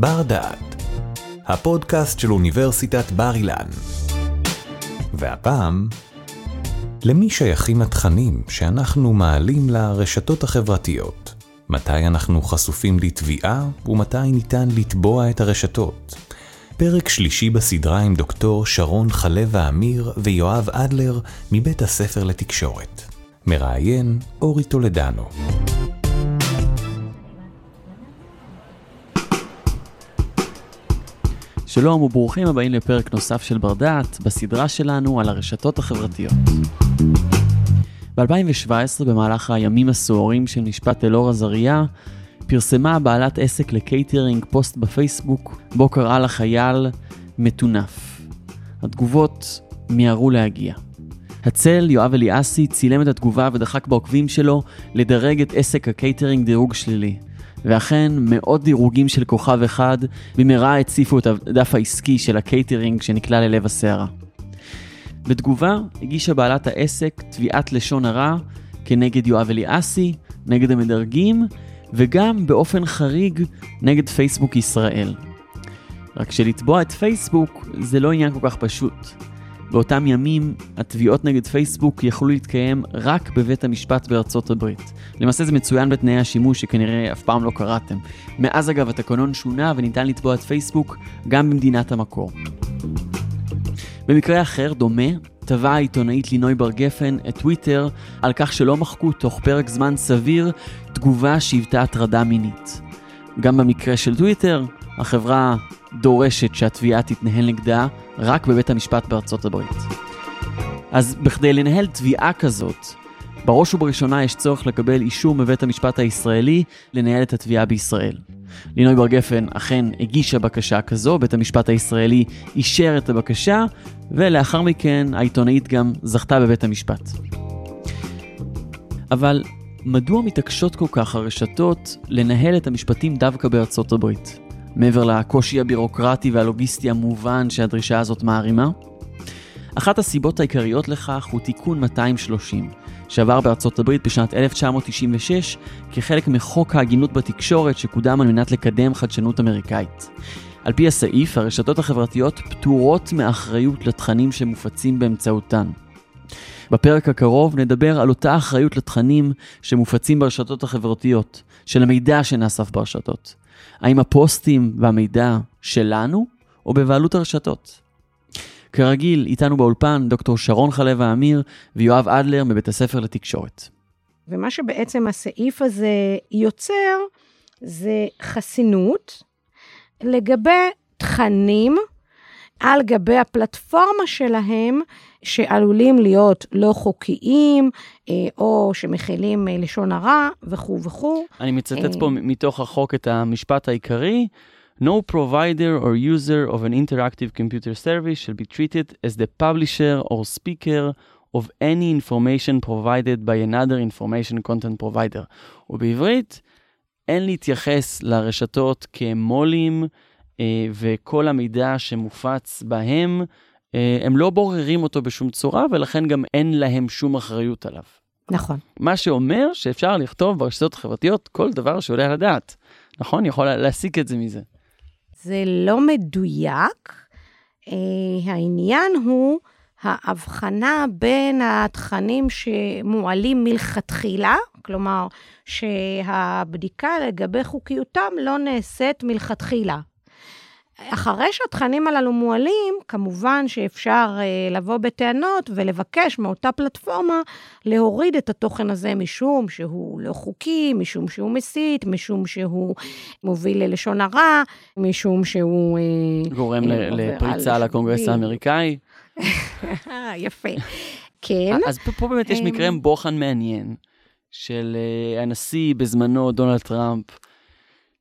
בר דעת, הפודקאסט של אוניברסיטת בר אילן. והפעם, למי שייכים התכנים שאנחנו מעלים לרשתות החברתיות? מתי אנחנו חשופים לתביעה ומתי ניתן לתבוע את הרשתות? פרק שלישי בסדרה עם דוקטור שרון חלב האמיר ויואב אדלר מבית הספר לתקשורת. מראיין אורי טולדנו. שלום וברוכים הבאים לפרק נוסף של בר דעת, בסדרה שלנו על הרשתות החברתיות. ב-2017, במהלך הימים הסוערים של משפט אלאור עזריה, פרסמה בעלת עסק לקייטרינג פוסט בפייסבוק, בו קראה לחייל מטונף. התגובות מיהרו להגיע. הצל, יואב אליאסי, צילם את התגובה ודחק בעוקבים שלו לדרג את עסק הקייטרינג דירוג שלילי. ואכן, מאות דירוגים של כוכב אחד במהרה הציפו את הדף העסקי של הקייטרינג שנקלע ללב הסערה. בתגובה, הגישה בעלת העסק תביעת לשון הרע כנגד יואב אליאסי, נגד המדרגים, וגם באופן חריג נגד פייסבוק ישראל. רק שלתבוע את פייסבוק זה לא עניין כל כך פשוט. באותם ימים, התביעות נגד פייסבוק יכלו להתקיים רק בבית המשפט בארצות הברית. למעשה זה מצוין בתנאי השימוש שכנראה אף פעם לא קראתם. מאז אגב התקנון שונה וניתן לתבוע את פייסבוק גם במדינת המקור. במקרה אחר, דומה, תבעה העיתונאית לינוי בר גפן את טוויטר על כך שלא מחקו תוך פרק זמן סביר תגובה שהיוותה הטרדה מינית. גם במקרה של טוויטר, החברה דורשת שהתביעה תתנהל נגדה רק בבית המשפט בארצות הברית. אז בכדי לנהל תביעה כזאת, בראש ובראשונה יש צורך לקבל אישור מבית המשפט הישראלי לנהל את התביעה בישראל. לינוי בר גפן אכן הגישה בקשה כזו, בית המשפט הישראלי אישר את הבקשה, ולאחר מכן העיתונאית גם זכתה בבית המשפט. אבל מדוע מתעקשות כל כך הרשתות לנהל את המשפטים דווקא בארצות הברית? מעבר לקושי הבירוקרטי והלוגיסטי המובן שהדרישה הזאת מערימה? אחת הסיבות העיקריות לכך הוא תיקון 230, שעבר בארצות הברית בשנת 1996 כחלק מחוק ההגינות בתקשורת שקודם על מנת לקדם חדשנות אמריקאית. על פי הסעיף, הרשתות החברתיות פטורות מאחריות לתכנים שמופצים באמצעותן. בפרק הקרוב נדבר על אותה אחריות לתכנים שמופצים ברשתות החברתיות, של המידע שנאסף ברשתות. האם הפוסטים והמידע שלנו, או בבעלות הרשתות? כרגיל, איתנו באולפן דוקטור שרון חלב האמיר ויואב אדלר מבית הספר לתקשורת. ומה שבעצם הסעיף הזה יוצר, זה חסינות לגבי תכנים על גבי הפלטפורמה שלהם, שעלולים להיות לא חוקיים, אה, או שמכילים אה, לשון הרע וכו' וכו'. אני מצטט פה מתוך החוק את המשפט העיקרי. No provider or user of an interactive computer service shall be treated as the publisher or speaker of any information provided by another information content provider. ובעברית, אין להתייחס לרשתות כמו"לים אה, וכל המידע שמופץ בהם, אה, הם לא בוררים אותו בשום צורה ולכן גם אין להם שום אחריות עליו. נכון. מה שאומר שאפשר לכתוב ברשתות החברתיות כל דבר שעולה על הדעת. נכון? יכול להסיק את זה מזה. זה לא מדויק. אה, העניין הוא ההבחנה בין התכנים שמועלים מלכתחילה, כלומר שהבדיקה לגבי חוקיותם לא נעשית מלכתחילה. אחרי שהתכנים הללו מועלים, כמובן שאפשר uh, לבוא בטענות ולבקש מאותה פלטפורמה להוריד את התוכן הזה משום שהוא לא חוקי, משום שהוא מסית, משום שהוא מוביל ללשון הרע, משום שהוא... Uh, גורם uh, לפריצה לקונגרס האמריקאי. יפה. כן. אז פה, באמת יש מקרה בוחן מעניין של הנשיא בזמנו, דונלד טראמפ,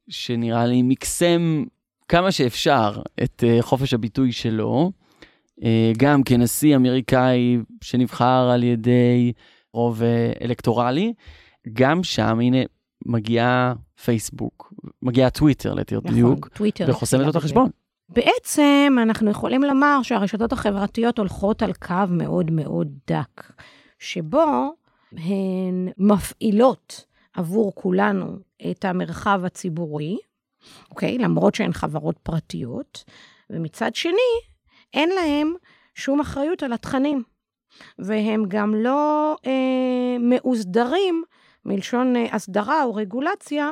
שנראה לי מקסם כמה שאפשר את uh, חופש הביטוי שלו, uh, גם כנשיא אמריקאי שנבחר על ידי רוב uh, אלקטורלי, גם שם, הנה, מגיעה פייסבוק, מגיעה טוויטר ליתר נכון, דיוק, וחוסמת לו את החשבון. בעצם אנחנו יכולים לומר שהרשתות החברתיות הולכות על קו מאוד מאוד דק, שבו הן מפעילות עבור כולנו את המרחב הציבורי, אוקיי? למרות שהן חברות פרטיות, ומצד שני, אין להם שום אחריות על התכנים. והם גם לא אה, מאוסדרים, מלשון אה, הסדרה או רגולציה,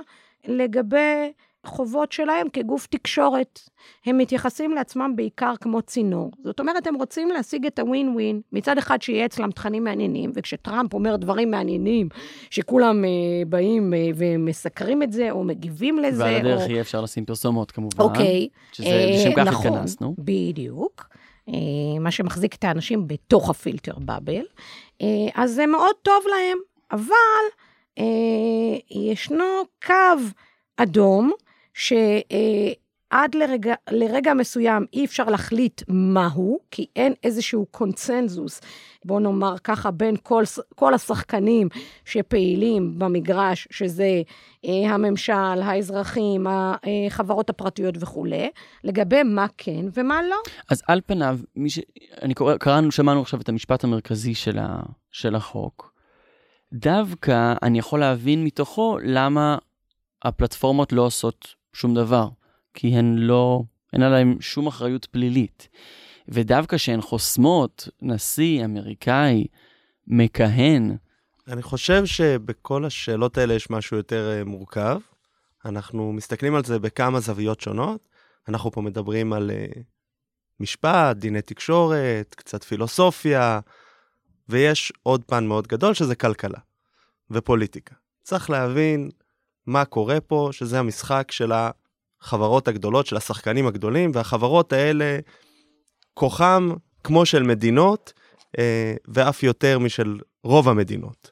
לגבי חובות שלהם כגוף תקשורת. הם מתייחסים לעצמם בעיקר כמו צינור. זאת אומרת, הם רוצים להשיג את הווין ווין, מצד אחד שיהיה אצלם תכנים מעניינים, וכשטראמפ אומר דברים מעניינים, שכולם אה, באים אה, ומסקרים את זה, או מגיבים לזה, ועל הדרך או... יהיה אפשר לשים פרסומות כמובן. אוקיי. שזה, לשם כך נכון, התכנסנו. בדיוק. אה, מה שמחזיק את האנשים בתוך הפילטר באבל. אה, אז זה מאוד טוב להם, אבל אה, ישנו קו אדום, שעד לרגע, לרגע מסוים אי אפשר להחליט מהו, כי אין איזשהו קונצנזוס, בוא נאמר ככה, בין כל, כל השחקנים שפעילים במגרש, שזה אה, הממשל, האזרחים, החברות הפרטיות וכולי, לגבי מה כן ומה לא. אז על פניו, ש... אני קורא, קראנו, שמענו עכשיו את המשפט המרכזי של, ה... של החוק. דווקא אני יכול להבין מתוכו למה הפלטפורמות לא עושות שום דבר, כי הן לא, אין עליהן שום אחריות פלילית. ודווקא שהן חוסמות נשיא אמריקאי מכהן, אני חושב שבכל השאלות האלה יש משהו יותר אה, מורכב. אנחנו מסתכלים על זה בכמה זוויות שונות. אנחנו פה מדברים על uh, משפט, דיני תקשורת, קצת פילוסופיה, ויש עוד פן מאוד גדול שזה כלכלה ופוליטיקה. צריך להבין מה קורה פה, שזה המשחק של החברות הגדולות, של השחקנים הגדולים, והחברות האלה, כוחם כמו של מדינות, אה, ואף יותר משל רוב המדינות.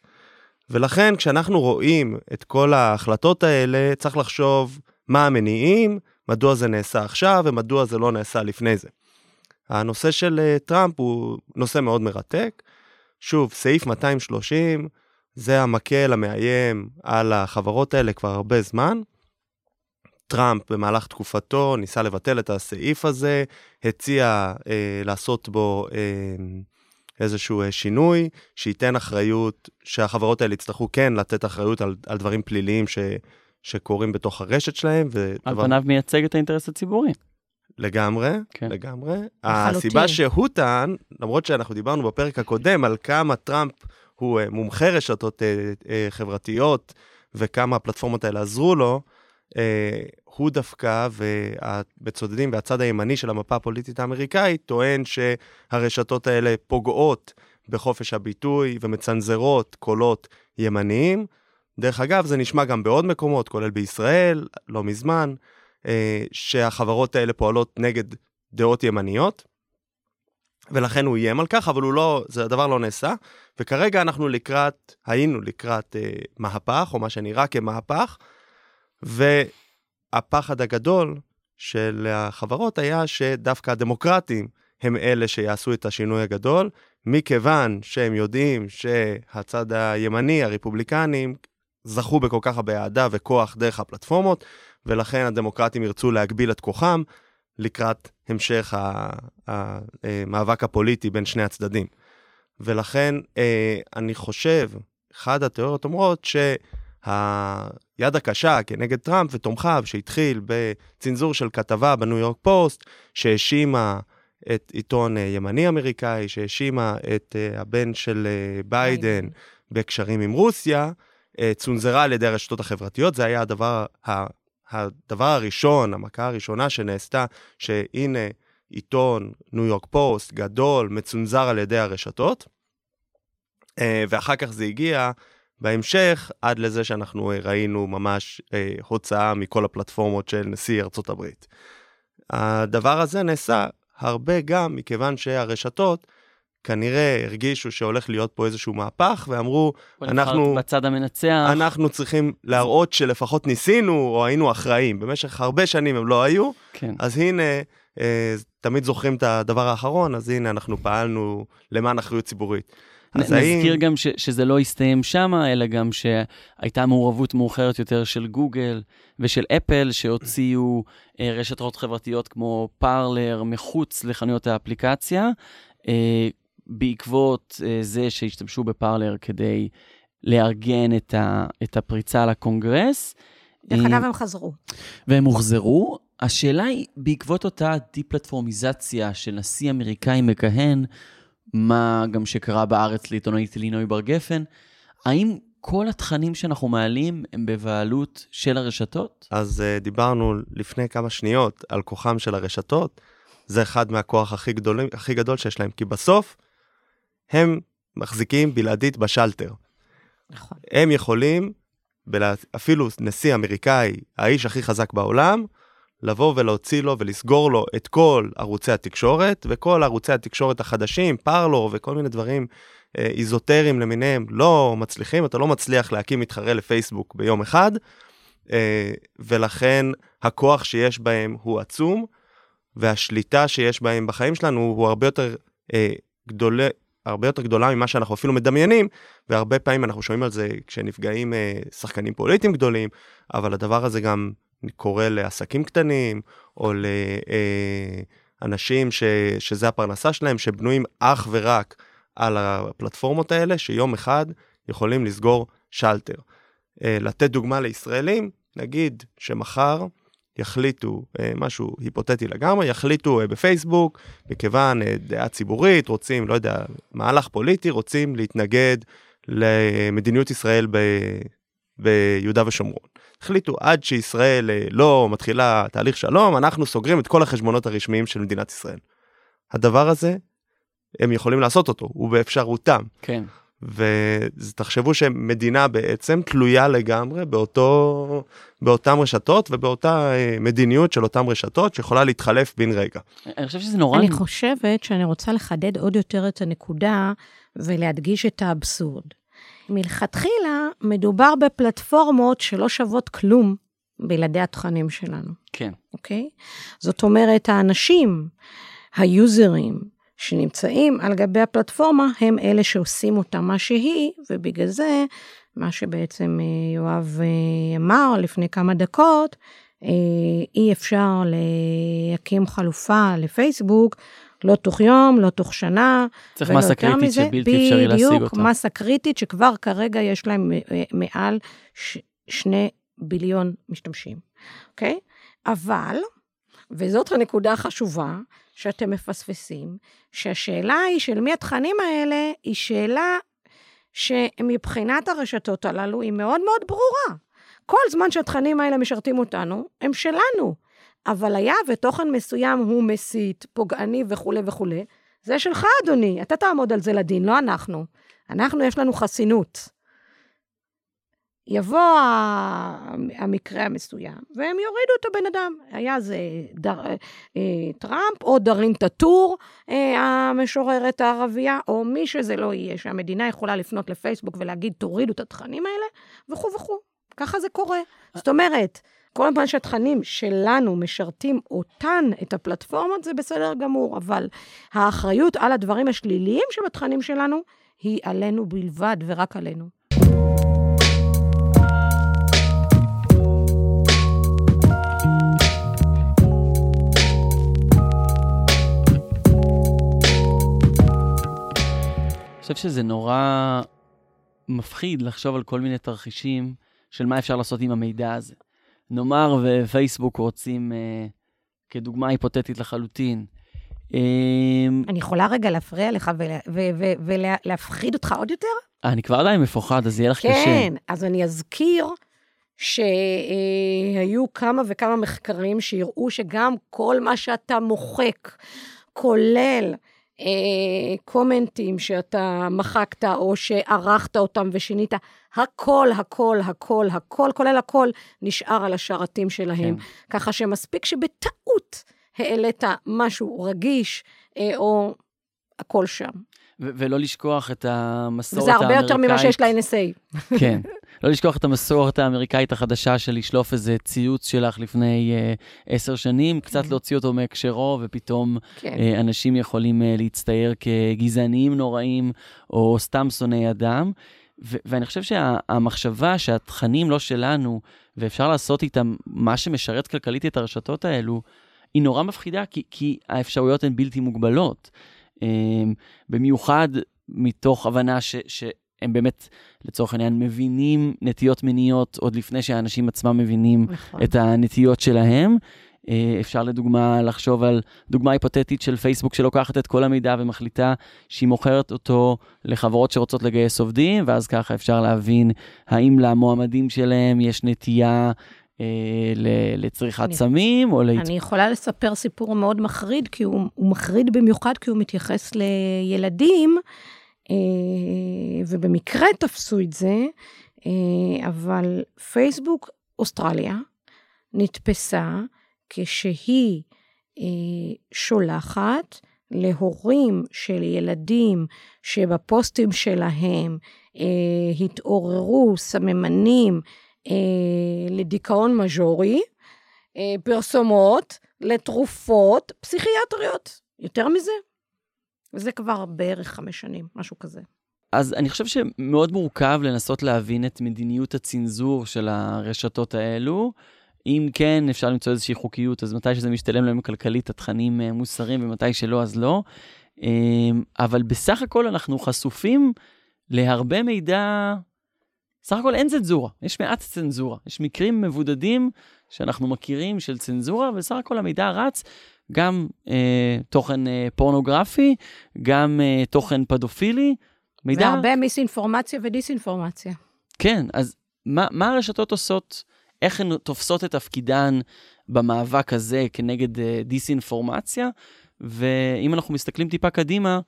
ולכן כשאנחנו רואים את כל ההחלטות האלה, צריך לחשוב מה המניעים, מדוע זה נעשה עכשיו ומדוע זה לא נעשה לפני זה. הנושא של אה, טראמפ הוא נושא מאוד מרתק. שוב, סעיף 230 זה המקל המאיים על החברות האלה כבר הרבה זמן. טראמפ במהלך תקופתו ניסה לבטל את הסעיף הזה, הציע אה, לעשות בו אה, איזשהו אה, שינוי, שייתן אחריות, שהחברות האלה יצטרכו כן לתת אחריות על, על דברים פליליים ש, שקורים בתוך הרשת שלהם. ודבר... על פניו מייצג את האינטרס הציבורי. לגמרי, כן. לגמרי. הסיבה שהוא טען, למרות שאנחנו דיברנו בפרק הקודם על כמה טראמפ הוא אה, מומחה רשתות אה, אה, חברתיות וכמה הפלטפורמות האלה עזרו לו, הוא דווקא, ובצודדים והצד הימני של המפה הפוליטית האמריקאית, טוען שהרשתות האלה פוגעות בחופש הביטוי ומצנזרות קולות ימניים. דרך אגב, זה נשמע גם בעוד מקומות, כולל בישראל, לא מזמן, שהחברות האלה פועלות נגד דעות ימניות. ולכן הוא איים על כך, אבל הוא לא, זה הדבר לא נעשה. וכרגע אנחנו לקראת, היינו לקראת אה, מהפך, או מה שנראה כמהפך, והפחד הגדול של החברות היה שדווקא הדמוקרטים הם אלה שיעשו את השינוי הגדול, מכיוון שהם יודעים שהצד הימני, הרפובליקנים, זכו בכל כך הרבה אהדה וכוח דרך הפלטפורמות, ולכן הדמוקרטים ירצו להגביל את כוחם לקראת המשך המאבק הפוליטי בין שני הצדדים. ולכן אה, אני חושב, אחת התיאוריות אומרות שהיד הקשה כנגד טראמפ ותומכיו, שהתחיל בצנזור של כתבה בניו יורק פוסט, שהאשימה את עיתון אה, ימני אמריקאי, שהאשימה את אה, הבן של ביידן בקשרים עם רוסיה, צונזרה על ידי הרשתות החברתיות, זה היה הדבר, הדבר הראשון, המכה הראשונה שנעשתה, שהנה עיתון ניו יורק פוסט גדול, מצונזר על ידי הרשתות, אה, ואחר כך זה הגיע בהמשך עד לזה שאנחנו אה, ראינו ממש אה, הוצאה מכל הפלטפורמות של נשיא ארצות הברית. הדבר הזה נעשה הרבה גם מכיוון שהרשתות כנראה הרגישו שהולך להיות פה איזשהו מהפך, ואמרו, אנחנו... בצד המנצח. אנחנו צריכים להראות שלפחות ניסינו, או היינו אחראים. במשך הרבה שנים הם לא היו, כן. אז הנה, אה, תמיד זוכרים את הדבר האחרון, אז הנה, אנחנו פעלנו למען אחריות ציבורית. אז נזכיר האם... גם ש, שזה לא הסתיים שם, אלא גם שהייתה מעורבות מאוחרת יותר של גוגל ושל אפל, שהוציאו אה, רשתות חברתיות כמו פארלר מחוץ לחנויות האפליקציה. אה, בעקבות uh, זה שהשתמשו בפארלר כדי לארגן את, ה, את הפריצה לקונגרס, דרך אה, אגב, הם חזרו. והם הוחזרו. השאלה היא, בעקבות אותה דיפלטפורמיזציה של נשיא אמריקאי מכהן, מה גם שקרה בארץ לעיתונאית לינוי בר גפן, האם כל התכנים שאנחנו מעלים הם בבעלות של הרשתות? אז uh, דיברנו לפני כמה שניות על כוחם של הרשתות. זה אחד מהכוח הכי, גדולים, הכי גדול שיש להם, כי בסוף הם מחזיקים בלעדית בשלטר. נכון. הם יכולים, בלה, אפילו נשיא אמריקאי, האיש הכי חזק בעולם, לבוא ולהוציא לו ולסגור לו את כל ערוצי התקשורת, וכל ערוצי התקשורת החדשים, פרלו וכל מיני דברים אה, איזוטריים למיניהם, לא מצליחים, אתה לא מצליח להקים מתחרה לפייסבוק ביום אחד, אה, ולכן הכוח שיש בהם הוא עצום, והשליטה שיש בהם בחיים שלנו הוא הרבה יותר אה, גדולה, הרבה יותר גדולה ממה שאנחנו אפילו מדמיינים, והרבה פעמים אנחנו שומעים על זה כשנפגעים אה, שחקנים פוליטיים גדולים, אבל הדבר הזה גם קורה לעסקים קטנים, או לאנשים ש, שזה הפרנסה שלהם, שבנויים אך ורק על הפלטפורמות האלה, שיום אחד יכולים לסגור שלטר. אה, לתת דוגמה לישראלים, נגיד שמחר יחליטו, אה, משהו היפותטי לגמרי, יחליטו אה, בפייסבוק, מכיוון דעה ציבורית, רוצים, לא יודע, מהלך פוליטי, רוצים להתנגד למדיניות ישראל ב, ביהודה ושומרון. החליטו עד שישראל לא מתחילה תהליך שלום, אנחנו סוגרים את כל החשבונות הרשמיים של מדינת ישראל. הדבר הזה, הם יכולים לעשות אותו, הוא באפשרותם. כן. ותחשבו שמדינה בעצם תלויה לגמרי באותו, באותן רשתות ובאותה אה, מדיניות של אותן רשתות שיכולה להתחלף בן רגע. אני חושב שזה נורא... אני חושבת שאני רוצה לחדד עוד יותר את הנקודה ולהדגיש את האבסורד. מלכתחילה מדובר בפלטפורמות שלא שוות כלום בלעדי התכנים שלנו, כן. אוקיי? זאת אומרת, האנשים, היוזרים, שנמצאים על גבי הפלטפורמה, הם אלה שעושים אותה מה שהיא, ובגלל זה, מה שבעצם אה, יואב אה, אמר לפני כמה דקות, אה, אי אפשר להקים חלופה לפייסבוק, לא תוך יום, לא תוך שנה. צריך מסה קריטית מזה, שבלתי אפשרי להשיג אותה. בדיוק, מסה קריטית שכבר כרגע יש להם מעל ש, שני ביליון משתמשים, אוקיי? אבל, וזאת הנקודה החשובה, שאתם מפספסים, שהשאלה היא של מי התכנים האלה, היא שאלה שמבחינת הרשתות הללו היא מאוד מאוד ברורה. כל זמן שהתכנים האלה משרתים אותנו, הם שלנו. אבל היה ותוכן מסוים הוא מסית, פוגעני וכולי וכולי, זה שלך, אדוני. אתה תעמוד על זה לדין, לא אנחנו. אנחנו, יש לנו חסינות. יבוא המקרה המסוים, והם יורידו את הבן אדם. היה זה דר, אה, טראמפ, או דארין טאטור, אה, המשוררת הערבייה, או מי שזה לא יהיה, שהמדינה יכולה לפנות לפייסבוק ולהגיד, תורידו את התכנים האלה, וכו' וכו'. ככה זה קורה. זאת אומרת, כל הזמן שהתכנים שלנו משרתים אותן, את הפלטפורמות, זה בסדר גמור, אבל האחריות על הדברים השליליים שבתכנים שלנו, היא עלינו בלבד ורק עלינו. חושב שזה נורא מפחיד לחשוב על כל מיני תרחישים של מה אפשר לעשות עם המידע הזה. נאמר ופייסבוק רוצים, אה, כדוגמה היפותטית לחלוטין, אה, אני יכולה רגע להפריע לך ולהפחיד אותך עוד יותר? אני כבר עדיין מפוחד, אז יהיה לך קשה. כן, אז אני אזכיר שהיו כמה וכמה מחקרים שיראו שגם כל מה שאתה מוחק, כולל קומנטים שאתה מחקת או שערכת אותם ושינית, הכל, הכל, הכל, הכל, כולל הכל, נשאר על השרתים שלהם. כן. ככה שמספיק שבטעות העלית משהו רגיש, אה, או הכל שם. ו- ולא לשכוח את המסורת האמריקאית. וזה הרבה יותר ממה שיש ל-NSA. כן. לא לשכוח את המסורת האמריקאית החדשה של לשלוף איזה ציוץ שלך לפני uh, עשר שנים, קצת כן. להוציא אותו מהקשרו, ופתאום כן. uh, אנשים יכולים uh, להצטייר כגזעניים נוראים, או סתם שונאי אדם. ו- ואני חושב שהמחשבה שה- שהתכנים לא שלנו, ואפשר לעשות איתם מה שמשרת כלכלית את הרשתות האלו, היא נורא מפחידה, כי, כי האפשרויות הן בלתי מוגבלות. Um, במיוחד מתוך הבנה ש... ש- הם באמת, לצורך העניין, מבינים נטיות מיניות עוד לפני שהאנשים עצמם מבינים נכון. את הנטיות שלהם. אה, אפשר לדוגמה לחשוב על דוגמה היפותטית של פייסבוק שלוקחת את כל המידע ומחליטה שהיא מוכרת אותו לחברות שרוצות לגייס עובדים, ואז ככה אפשר להבין האם למועמדים שלהם יש נטייה לצריכת אני- סמים או להת... אני יכולה לספר סיפור מאוד מחריד, כי הוא, הוא מחריד במיוחד כי הוא מתייחס לילדים, אה, ובמקרה תפסו את זה, אה, אבל פייסבוק אוסטרליה נתפסה כשהיא אה, שולחת להורים של ילדים שבפוסטים שלהם אה, התעוררו סממנים אה, לדיכאון מז'ורי, אה, פרסומות לתרופות פסיכיאטריות. יותר מזה? וזה כבר בערך חמש שנים, משהו כזה. אז אני חושב שמאוד מורכב לנסות להבין את מדיניות הצנזור של הרשתות האלו. אם כן, אפשר למצוא איזושהי חוקיות, אז מתי שזה משתלם להם כלכלית, התכנים אה, מוסריים, ומתי שלא, אז לא. אמ, אבל בסך הכל אנחנו חשופים להרבה מידע, סך הכל אין צנזורה, יש מעט צנזורה. יש מקרים מבודדים שאנחנו מכירים של צנזורה, וסך הכל המידע רץ, גם אה, תוכן אה, פורנוגרפי, גם אה, תוכן פדופילי. מידע... והרבה מיסאינפורמציה ודיסאינפורמציה. כן, אז מה, מה הרשתות עושות, איך הן תופסות את תפקידן במאבק הזה כנגד uh, דיסאינפורמציה, ואם אנחנו מסתכלים טיפה קדימה,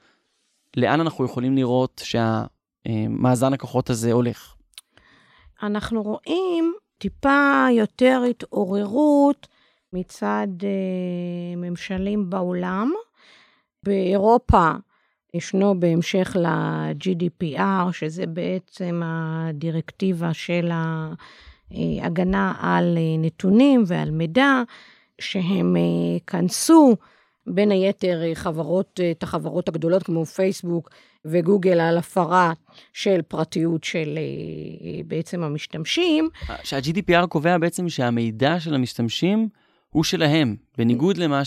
לאן אנחנו יכולים לראות שהמאזן הכוחות הזה הולך? אנחנו רואים טיפה יותר התעוררות מצד אה, ממשלים בעולם. באירופה ישנו בהמשך ל-GDPR, שזה בעצם הדירקטיבה של ההגנה על אה, נתונים ועל מידע, שהם אה, כנסו בין היתר אה, חברות, את החברות הגדולות כמו פייסבוק וגוגל על הפרה של פרטיות של בעצם המשתמשים. שה-GDPR קובע בעצם שהמידע של המשתמשים הוא שלהם, בניגוד למה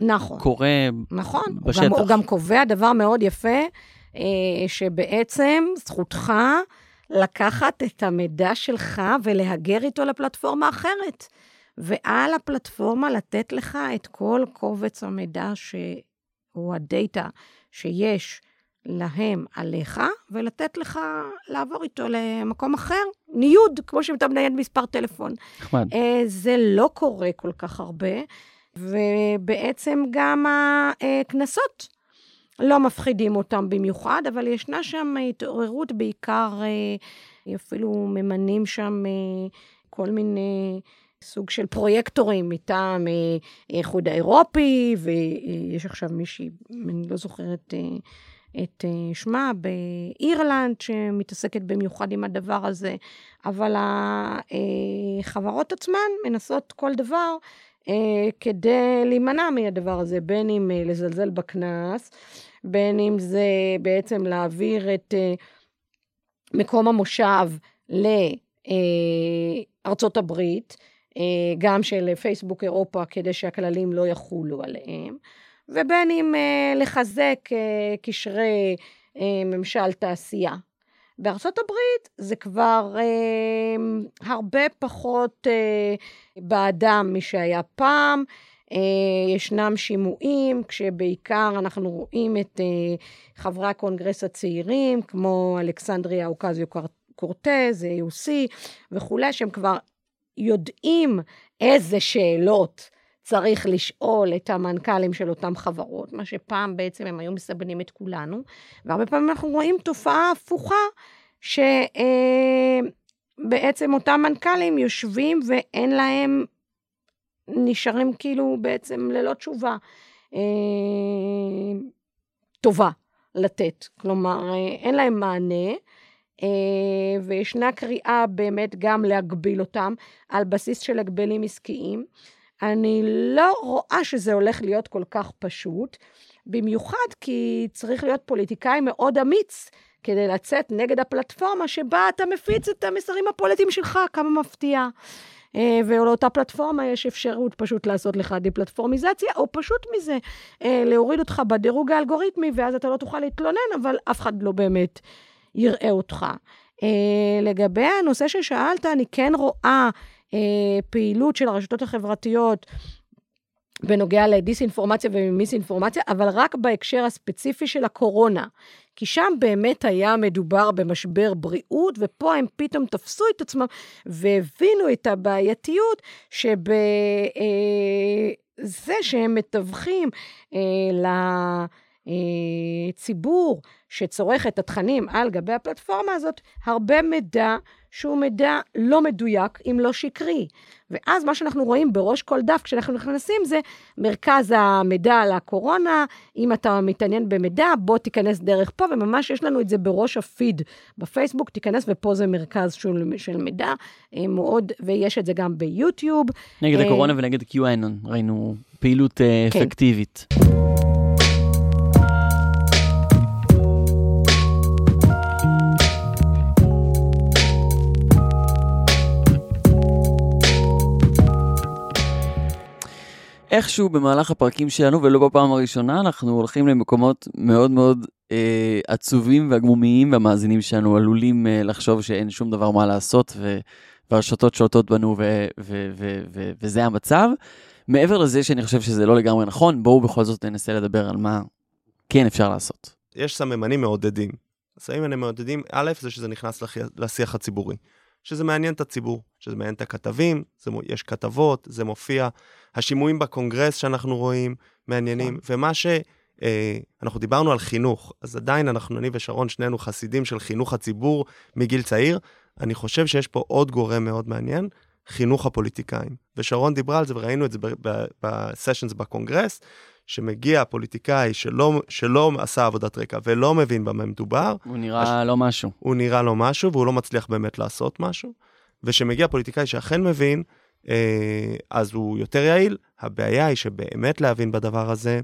נכון. שקורה נכון. בשטח. הוא גם, הוא גם קובע דבר מאוד יפה, שבעצם זכותך לקחת את המידע שלך ולהגר איתו לפלטפורמה אחרת. ועל הפלטפורמה לתת לך את כל קובץ המידע שהוא הדאטה שיש להם עליך, ולתת לך לעבור איתו למקום אחר, ניוד, כמו שאתה מנייד מספר טלפון. נחמד. זה לא קורה כל כך הרבה, ובעצם גם הקנסות לא מפחידים אותם במיוחד, אבל ישנה שם התעוררות, בעיקר אפילו ממנים שם כל מיני... סוג של פרויקטורים מטעם האיחוד האירופי, ויש עכשיו מישהי, אני לא זוכרת את שמה, באירלנד, שמתעסקת במיוחד עם הדבר הזה, אבל החברות עצמן מנסות כל דבר כדי להימנע מהדבר הזה, בין אם לזלזל בקנס, בין אם זה בעצם להעביר את מקום המושב לארצות הברית, גם של פייסבוק אירופה, כדי שהכללים לא יחולו עליהם, ובין אם לחזק קשרי ממשל תעשייה. בארצות הברית זה כבר הרבה פחות באדם משהיה פעם. ישנם שימועים, כשבעיקר אנחנו רואים את חברי הקונגרס הצעירים, כמו אלכסנדריה אוקזיו קורטז, AUC וכולי, שהם כבר יודעים איזה שאלות צריך לשאול את המנכ"לים של אותן חברות, מה שפעם בעצם הם היו מסבנים את כולנו, והרבה פעמים אנחנו רואים תופעה הפוכה, שבעצם אותם מנכ"לים יושבים ואין להם, נשארים כאילו בעצם ללא תשובה טובה לתת, כלומר אין להם מענה. וישנה קריאה באמת גם להגביל אותם על בסיס של הגבלים עסקיים. אני לא רואה שזה הולך להיות כל כך פשוט, במיוחד כי צריך להיות פוליטיקאי מאוד אמיץ כדי לצאת נגד הפלטפורמה שבה אתה מפיץ את המסרים הפוליטיים שלך, כמה מפתיע. Uh, ולאותה פלטפורמה יש אפשרות פשוט לעשות לך די-פלטפורמיזציה, או פשוט מזה, uh, להוריד אותך בדירוג האלגוריתמי, ואז אתה לא תוכל להתלונן, אבל אף אחד לא באמת יראה אותך. אה, לגבי הנושא ששאלת, אני כן רואה אה, פעילות של הרשתות החברתיות בנוגע לדיסאינפורמציה ומיסאינפורמציה, אבל רק בהקשר הספציפי של הקורונה. כי שם באמת היה מדובר במשבר בריאות, ופה הם פתאום תפסו את עצמם והבינו את הבעייתיות שבזה אה, שהם מתווכים אה, לציבור שצורך את התכנים על גבי הפלטפורמה הזאת, הרבה מידע שהוא מידע לא מדויק, אם לא שקרי. ואז מה שאנחנו רואים בראש כל דף כשאנחנו נכנסים זה מרכז המידע על הקורונה, אם אתה מתעניין במידע, בוא תיכנס דרך פה, וממש יש לנו את זה בראש הפיד בפייסבוק, תיכנס ופה זה מרכז של, של מידע אה, מאוד, ויש את זה גם ביוטיוב. נגד אה, הקורונה ונגד QAnon, ראינו פעילות אה, כן. אפקטיבית. איכשהו במהלך הפרקים שלנו, ולא בפעם הראשונה, אנחנו הולכים למקומות מאוד מאוד אה, עצובים והגמומיים, והמאזינים שלנו עלולים אה, לחשוב שאין שום דבר מה לעשות, ו, והרשתות שולטות בנו, ו, ו, ו, ו, וזה המצב. מעבר לזה שאני חושב שזה לא לגמרי נכון, בואו בכל זאת ננסה לדבר על מה כן אפשר לעשות. יש סממנים מעודדים. הסממנים המעודדים, א', זה שזה נכנס לשיח הציבורי. שזה מעניין את הציבור, שזה מעניין את הכתבים, זה, יש כתבות, זה מופיע. השימועים בקונגרס שאנחנו רואים מעניינים, נכון. ומה ש... אה, אנחנו דיברנו על חינוך, אז עדיין אנחנו, אני ושרון, שנינו חסידים של חינוך הציבור מגיל צעיר. אני חושב שיש פה עוד גורם מאוד מעניין, חינוך הפוליטיקאים. ושרון דיברה על זה, וראינו את זה בסשנס בקונגרס, שמגיע פוליטיקאי שלא, שלא עשה עבודת רקע ולא מבין במה מדובר. הוא נראה הש... לא משהו. הוא נראה לא משהו, והוא לא מצליח באמת לעשות משהו. ושמגיע פוליטיקאי שאכן מבין, אה, אז הוא יותר יעיל. הבעיה היא שבאמת להבין בדבר הזה,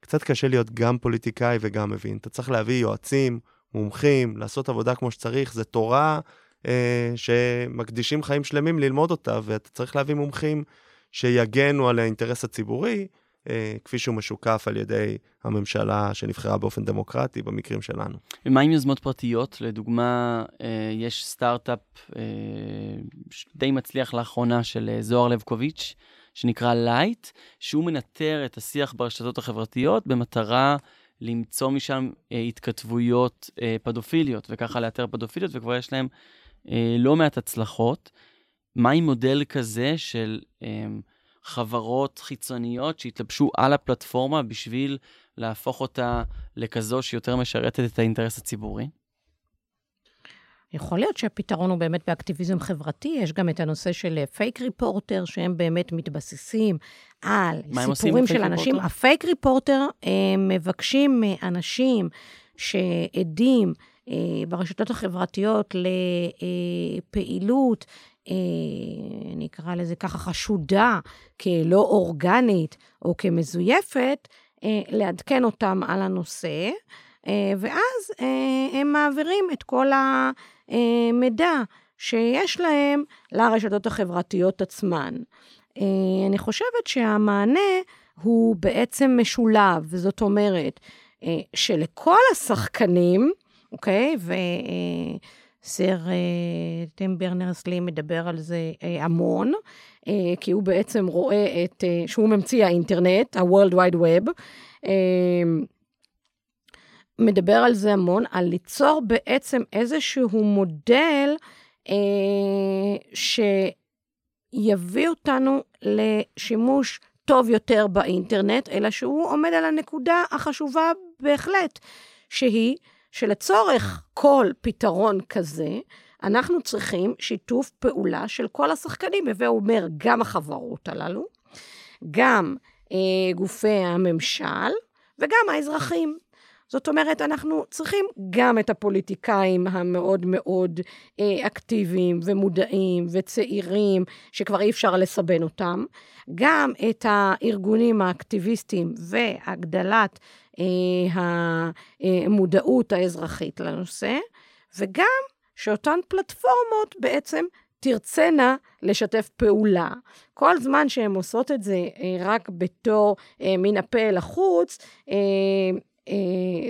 קצת קשה להיות גם פוליטיקאי וגם מבין. אתה צריך להביא יועצים, מומחים, לעשות עבודה כמו שצריך, זו תורה אה, שמקדישים חיים שלמים ללמוד אותה, ואתה צריך להביא מומחים שיגנו על האינטרס הציבורי. אה, כפי שהוא משוקף על ידי הממשלה שנבחרה באופן דמוקרטי במקרים שלנו. ומה עם יוזמות פרטיות? לדוגמה, אה, יש סטארט-אפ אה, די מצליח לאחרונה של זוהר לבקוביץ', שנקרא לייט, שהוא מנטר את השיח ברשתות החברתיות במטרה למצוא משם התכתבויות פדופיליות, וככה לאתר פדופיליות, וכבר יש להם לא מעט הצלחות. מה עם מודל כזה של... חברות חיצוניות שהתלבשו על הפלטפורמה בשביל להפוך אותה לכזו שיותר משרתת את האינטרס הציבורי? יכול להיות שהפתרון הוא באמת באקטיביזם חברתי, יש גם את הנושא של פייק ריפורטר, שהם באמת מתבססים על סיפורים של אנשים. הפייק ריפורטר, הם מבקשים מאנשים שעדים אה, ברשתות החברתיות לפעילות אה, נקרא לזה ככה, חשודה כלא אורגנית או כמזויפת, אה, לעדכן אותם על הנושא, אה, ואז אה, הם מעבירים את כל המידע שיש להם לרשתות החברתיות עצמן. אה, אני חושבת שהמענה הוא בעצם משולב, זאת אומרת, אה, שלכל השחקנים, אוקיי? ו... סר אה, טים ברנרס לי מדבר על זה אה, המון, אה, כי הוא בעצם רואה את, שהוא ממציא האינטרנט, ה-World Wide Web, מדבר על זה המון, על ליצור בעצם איזשהו מודל שיביא אותנו לשימוש טוב יותר באינטרנט, אלא שהוא עומד על הנקודה החשובה בהחלט, שהיא שלצורך כל פתרון כזה, אנחנו צריכים שיתוף פעולה של כל השחקנים, הווה אומר גם החברות הללו, גם אה, גופי הממשל וגם האזרחים. זאת אומרת, אנחנו צריכים גם את הפוליטיקאים המאוד מאוד אה, אקטיביים ומודעים וצעירים, שכבר אי אפשר לסבן אותם, גם את הארגונים האקטיביסטיים והגדלת המודעות האזרחית לנושא, וגם שאותן פלטפורמות בעצם תרצנה לשתף פעולה. כל זמן שהן עושות את זה אה, רק בתור אה, מן הפה אל החוץ,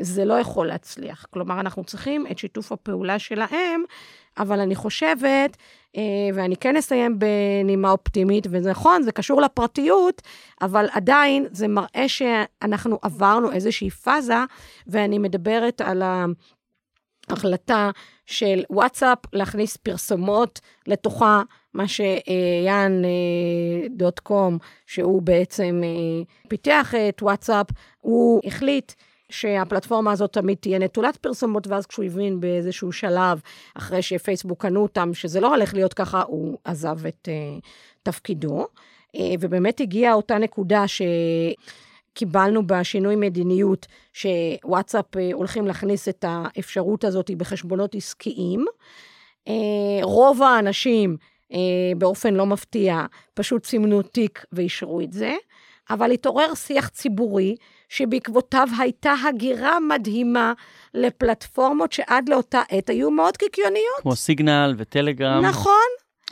זה לא יכול להצליח. כלומר, אנחנו צריכים את שיתוף הפעולה שלהם, אבל אני חושבת, ואני כן אסיים בנימה אופטימית, וזה נכון, זה קשור לפרטיות, אבל עדיין זה מראה שאנחנו עברנו איזושהי פאזה, ואני מדברת על ה... החלטה של וואטסאפ להכניס פרסומות לתוכה, מה שיאן דוט קום, שהוא בעצם אה, פיתח את וואטסאפ, הוא החליט שהפלטפורמה הזאת תמיד תהיה נטולת פרסומות, ואז כשהוא הבין באיזשהו שלב, אחרי שפייסבוק קנו אותם, שזה לא הולך להיות ככה, הוא עזב את uh, תפקידו. Uh, ובאמת הגיעה אותה נקודה ש... קיבלנו בשינוי מדיניות שוואטסאפ אה, הולכים להכניס את האפשרות הזאת בחשבונות עסקיים. רוב האנשים, באופן לא מפתיע, פשוט סימנו תיק ואישרו את זה, אבל התעורר שיח ציבורי שבעקבותיו הייתה הגירה מדהימה לפלטפורמות שעד לאותה עת היו מאוד קיקיוניות. כמו סיגנל וטלגרם. נכון,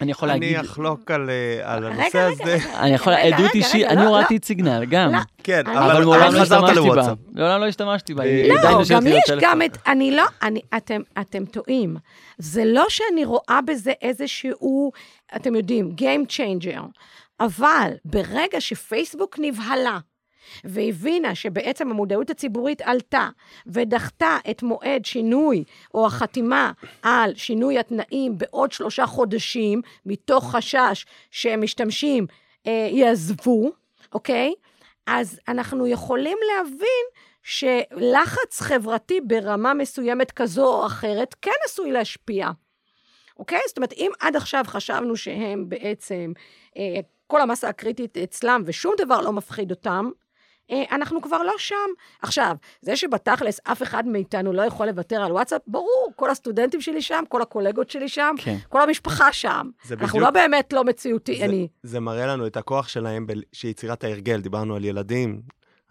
אני יכול להגיד... אני אחלוק על, אה, על הנושא הזה. אני יכול, עדות אישית, אני הורדתי את סיגנל, גם. כן, אבל מעולם לא השתמשתי בה. מעולם לא השתמשתי בה. לא, גם יש גם את, אני לא, אתם טועים. זה לא שאני רואה בזה איזשהו, אתם יודעים, Game Changer, אבל ברגע שפייסבוק נבהלה, והבינה שבעצם המודעות הציבורית עלתה ודחתה את מועד שינוי או החתימה על שינוי התנאים בעוד שלושה חודשים, מתוך חשש שמשתמשים אה, יעזבו, אוקיי? אז אנחנו יכולים להבין שלחץ חברתי ברמה מסוימת כזו או אחרת כן עשוי להשפיע. אוקיי? זאת אומרת, אם עד עכשיו חשבנו שהם בעצם, אה, כל המסה הקריטית אצלם ושום דבר לא מפחיד אותם, אה, אנחנו כבר לא שם. עכשיו, זה שבתכלס אף אחד מאיתנו לא יכול לוותר על וואטסאפ, ברור, כל הסטודנטים שלי שם, כל הקולגות שלי שם, כן. כל המשפחה שם. אנחנו בדיוק, לא באמת לא מציאותי, זה, אני... זה מראה לנו את הכוח שלהם שיצירת ההרגל, דיברנו על ילדים.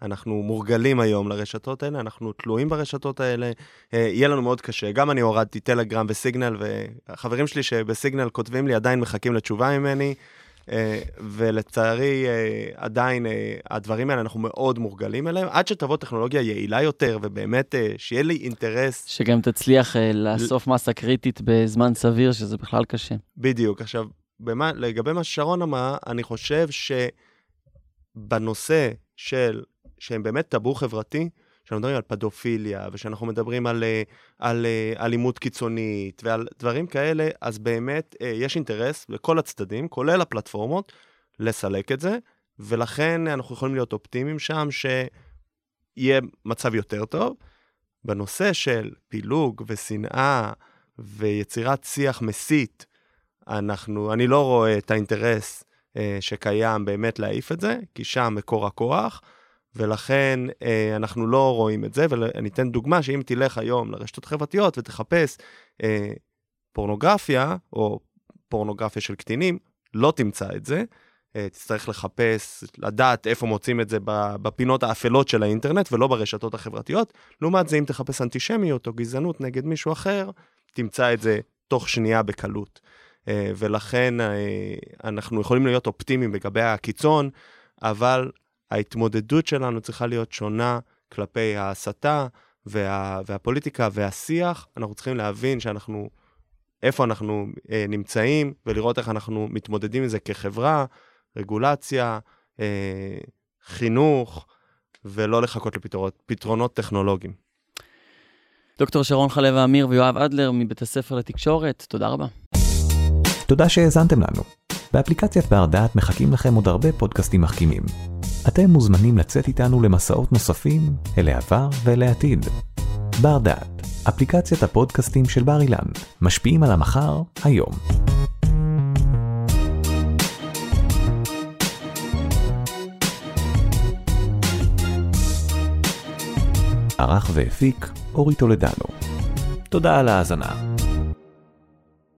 אנחנו מורגלים היום לרשתות האלה, אנחנו תלויים ברשתות האלה, אה, יהיה לנו מאוד קשה. גם אני הורדתי טלגרם וסיגנל, והחברים שלי שבסיגנל כותבים לי עדיין מחכים לתשובה ממני. אה, ולצערי, אה, עדיין אה, הדברים האלה, אנחנו מאוד מורגלים אליהם, עד שתבוא טכנולוגיה יעילה יותר, ובאמת שיהיה לי אינטרס... שגם תצליח לאסוף מסה קריטית בזמן סביר, שזה בכלל קשה. בדיוק. עכשיו, במה, לגבי מה ששרון אמר, אני חושב שבנושא של, שהם באמת טאבו חברתי, כשאנחנו מדברים על פדופיליה, ושאנחנו מדברים על, אה, על, על אה, אלימות קיצונית ועל דברים כאלה, אז באמת אה, יש אינטרס לכל הצדדים, כולל הפלטפורמות, לסלק את זה, ולכן אנחנו יכולים להיות אופטימיים שם שיהיה מצב יותר טוב. בנושא של פילוג ושנאה ויצירת שיח מסית, אנחנו, אני לא רואה את האינטרס אה, שקיים באמת להעיף את זה, כי שם מקור הכוח. ולכן אה, אנחנו לא רואים את זה, ואני אתן דוגמה שאם תלך היום לרשתות חברתיות ותחפש אה, פורנוגרפיה, או פורנוגרפיה של קטינים, לא תמצא את זה. אה, תצטרך לחפש, לדעת איפה מוצאים את זה בפינות האפלות של האינטרנט ולא ברשתות החברתיות. לעומת זה, אם תחפש אנטישמיות או גזענות נגד מישהו אחר, תמצא את זה תוך שנייה בקלות. אה, ולכן אה, אנחנו יכולים להיות אופטימיים לגבי הקיצון, אבל ההתמודדות שלנו צריכה להיות שונה כלפי ההסתה וה, והפוליטיקה והשיח. אנחנו צריכים להבין שאנחנו, איפה אנחנו אה, נמצאים, ולראות איך אנחנו מתמודדים עם זה כחברה, רגולציה, אה, חינוך, ולא לחכות לפתרונות טכנולוגיים. דוקטור שרון חלב אמיר ויואב אדלר מבית הספר לתקשורת, תודה רבה. תודה שהאזנתם לנו. באפליקציית בר דעת מחכים לכם עוד הרבה פודקאסטים מחכימים. אתם מוזמנים לצאת איתנו למסעות נוספים אל העבר ואל העתיד. בר דעת, אפליקציית הפודקאסטים של בר אילן, משפיעים על המחר, היום. ערך והפיק אורי טולדנו. תודה על ההאזנה.